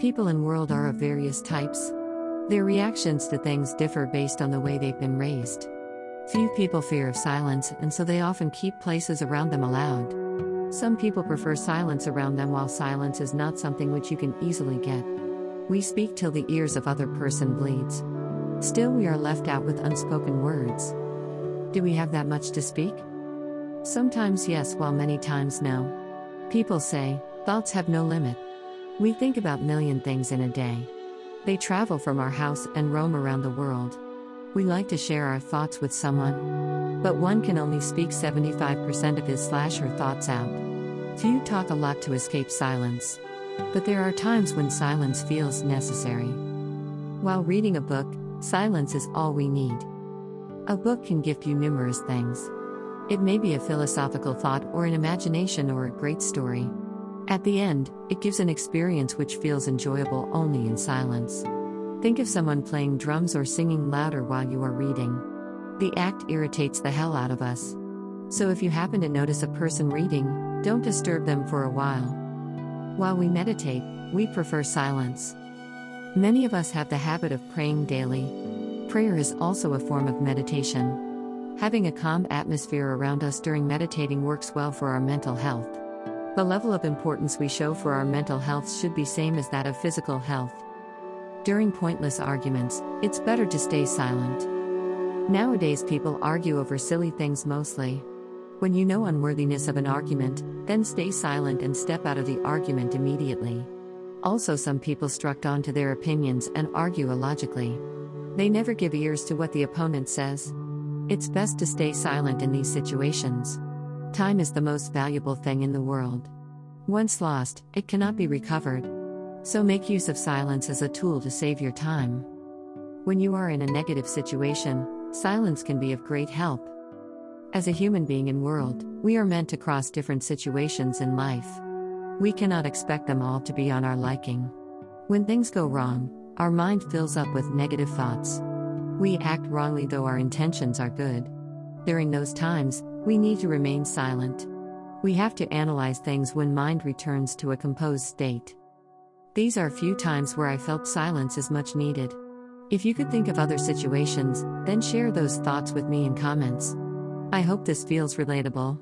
People in world are of various types. Their reactions to things differ based on the way they've been raised. Few people fear of silence, and so they often keep places around them aloud. Some people prefer silence around them while silence is not something which you can easily get. We speak till the ears of other person bleeds. Still we are left out with unspoken words. Do we have that much to speak? Sometimes yes, while many times no. People say, thoughts have no limit. We think about million things in a day. They travel from our house and roam around the world. We like to share our thoughts with someone. But one can only speak 75% of his slash her thoughts out. Few talk a lot to escape silence. But there are times when silence feels necessary. While reading a book, silence is all we need. A book can gift you numerous things. It may be a philosophical thought or an imagination or a great story. At the end, it gives an experience which feels enjoyable only in silence. Think of someone playing drums or singing louder while you are reading. The act irritates the hell out of us. So if you happen to notice a person reading, don't disturb them for a while. While we meditate, we prefer silence. Many of us have the habit of praying daily. Prayer is also a form of meditation. Having a calm atmosphere around us during meditating works well for our mental health. The level of importance we show for our mental health should be same as that of physical health. During pointless arguments, it's better to stay silent. Nowadays, people argue over silly things mostly. When you know unworthiness of an argument, then stay silent and step out of the argument immediately. Also, some people struck on to their opinions and argue illogically. They never give ears to what the opponent says. It's best to stay silent in these situations. Time is the most valuable thing in the world. Once lost, it cannot be recovered. So make use of silence as a tool to save your time. When you are in a negative situation, silence can be of great help. As a human being in world, we are meant to cross different situations in life. We cannot expect them all to be on our liking. When things go wrong, our mind fills up with negative thoughts. We act wrongly though our intentions are good. During those times, we need to remain silent. We have to analyze things when mind returns to a composed state. These are few times where I felt silence is much needed. If you could think of other situations, then share those thoughts with me in comments. I hope this feels relatable.